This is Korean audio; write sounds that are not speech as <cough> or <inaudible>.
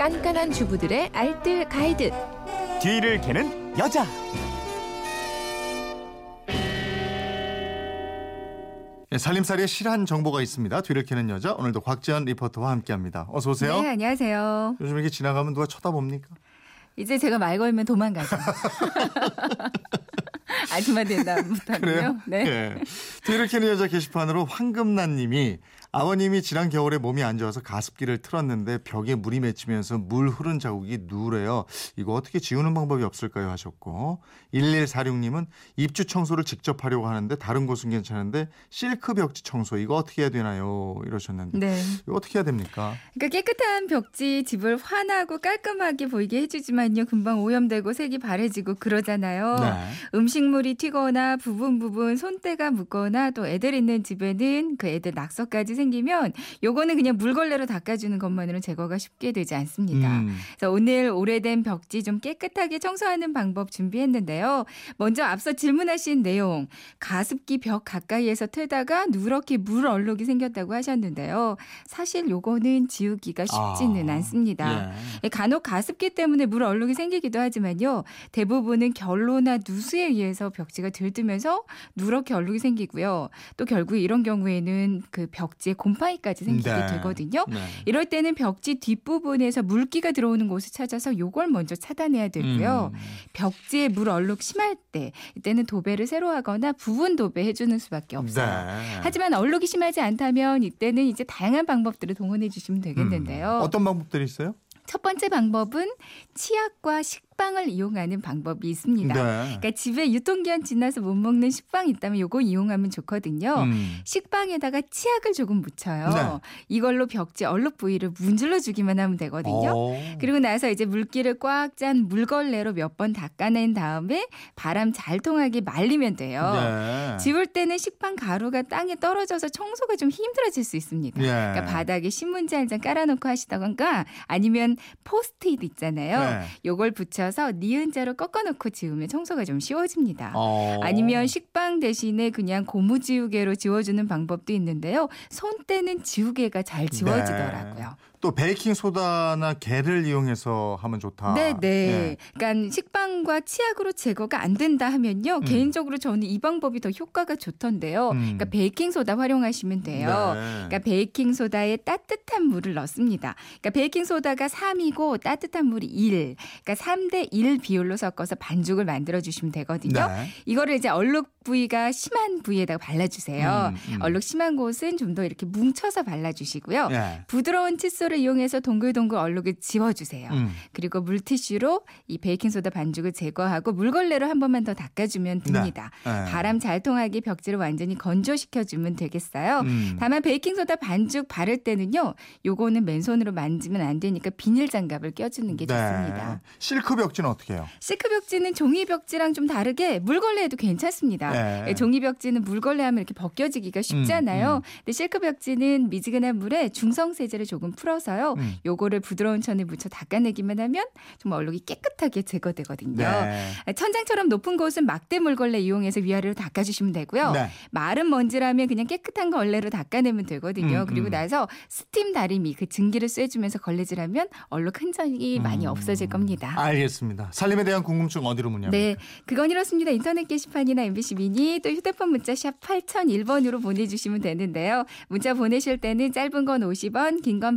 깐깐한 주부들의 알뜰 가이드. 뒤를 캐는 여자. 예, 살림살이에 실한 정보가 있습니다. 뒤를 캐는 여자 오늘도 곽지연 리포터와 함께합니다. 어서 오세요. 네, 안녕하세요. 요즘 이렇게 지나가면 누가 쳐다봅니까? 이제 제가 말 걸면 도망가죠. <laughs> 아줌마 된다부터는요. <laughs> 네. 예. 뒤를 캐는 여자 게시판으로 황금란님이 아버님이 지난 겨울에 몸이 안 좋아서 가습기를 틀었는데 벽에 물이 맺히면서 물 흐른 자국이 누래요. 이거 어떻게 지우는 방법이 없을까요? 하셨고 1146님은 입주 청소를 직접 하려고 하는데 다른 곳은 괜찮은데 실크 벽지 청소 이거 어떻게 해야 되나요? 이러셨는데 네. 이거 어떻게 해야 됩니까? 그러니까 깨끗한 벽지 집을 환하고 깔끔하게 보이게 해주지만요. 금방 오염되고 색이 바래지고 그러잖아요. 네. 음식물이 튀거나 부분 부분 손때가 묻거나 또 애들 있는 집에는 그 애들 낙서까지 생기면 요거는 그냥 물걸레로 닦아주는 것만으로는 제거가 쉽게 되지 않습니다. 음. 그래서 오늘 오래된 벽지 좀 깨끗하게 청소하는 방법 준비했는데요. 먼저 앞서 질문하신 내용 가습기 벽 가까이에서 틀다가 누렇게 물 얼룩이 생겼다고 하셨는데요. 사실 요거는 지우기가 쉽지는 아, 않습니다. 예. 간혹 가습기 때문에 물 얼룩이 생기기도 하지만요. 대부분은 결로나 누수에 의해서 벽지가 들뜨면서 누렇게 얼룩이 생기고요. 또 결국 이런 경우에는 그 벽지 에 곰팡이까지 생기게 네. 되거든요. 네. 이럴 때는 벽지 뒷부분에서 물기가 들어오는 곳을 찾아서 요걸 먼저 차단해야 되고요. 음. 벽지에 물 얼룩 심할 때 이때는 도배를 새로 하거나 부분 도배 해 주는 수밖에 없어요. 네. 하지만 얼룩이 심하지 않다면 이때는 이제 다양한 방법들을 동원해 주시면 되겠는데요. 음. 어떤 방법들이 있어요? 첫 번째 방법은 치약과 식 빵을 이용하는 방법이 있습니다. 네. 그러니까 집에 유통기한 지나서 못 먹는 식빵 있다면 요거 이용하면 좋거든요. 음. 식빵에다가 치약을 조금 묻혀요. 네. 이걸로 벽지 얼룩 부위를 문질러 주기만 하면 되거든요. 어. 그리고 나서 이제 물기를 꽉 짠 물걸레로 몇 번 닦아낸 다음에 바람 잘 통하게 말리면 돼요. 네. 지울 때는 식빵 가루가 땅에 떨어져서 청소가 좀 힘들어질 수 있습니다. 예. 그러니까 바닥에 신문지 한 장 깔아놓고 하시다던가 아니면 포스트잇 있잖아요. 네. 요걸 붙여 서 니은자로 꺾어놓고 지우면 청소가 좀 쉬워집니다. 어. 아니면 식빵 대신에 그냥 고무지우개로 지워주는 방법도 있는데요. 손때는 지우개가 잘 지워지더라고요. 네. 또 베이킹 소다나 게를 이용해서 하면 좋다. 네, 네. 예. 그러니까 식빵과 치약으로 제거가 안 된다 하면요. 음. 개인적으로 저는 이 방법이 더 효과가 좋던데요. 음. 그러니까 베이킹 소다 활용하시면 돼요. 네. 그러니까 베이킹 소다에 따뜻한 물을 넣습니다. 그러니까 베이킹 소다가 3이고 따뜻한 물이 1. 그러니까 3대 1 비율로 섞어서 반죽을 만들어 주시면 되거든요. 네. 이거를 이제 얼룩 부위가 심한 부위에다가 발라 주세요. 음, 음. 얼룩 심한 곳은 좀 더 이렇게 뭉쳐서 발라 주시고요. 예. 부드러운 칫솔 을 이용해서 동글동글 얼룩을 지워주세요. 음. 그리고 물티슈로 이 베이킹소다 반죽을 제거하고 물걸레로 한 번만 더 닦아주면 됩니다. 네. 바람 잘 통하게 벽지를 완전히 건조시켜주면 되겠어요. 음. 다만 베이킹소다 반죽 바를 때는요. 요거는 맨손으로 만지면 안 되니까 비닐 장갑을 껴주는 게 네. 좋습니다. 실크 벽지는 어떻게 해요? 실크 벽지는 종이 벽지랑 좀 다르게 물걸레에도 괜찮습니다. 네. 예, 종이 벽지는 물걸레 하면 이렇게 벗겨지기가 쉽잖아요. 음, 음. 근데 실크 벽지는 미지근한 물에 중성 세제를 조금 풀어서 요. 음. 요거를 부드러운 천에 묻혀 닦아내기만 하면 정말 얼룩이 깨끗하게 제거되거든요. 네. 천장처럼 높은 곳은 막대 물걸레 이용해서 위아래로 닦아주시면 되고요. 네. 마른 먼지라면 그냥 깨끗한 걸레로 닦아내면 되거든요. 음, 그리고 음. 나서 스팀 다리미 그 증기를 쐬주면서 걸레질하면 얼룩 흔적이 많이 음. 없어질 겁니다. 알겠습니다. 살림에 대한 궁금증 어디로 문의합니까? 네, 그건 이렇습니다. 인터넷 게시판이나 MBC 미니 또 휴대폰 문자 샵 8001번으로 보내주시면 되는데요. 문자 보내실 때는 짧은 건 50원, 긴 건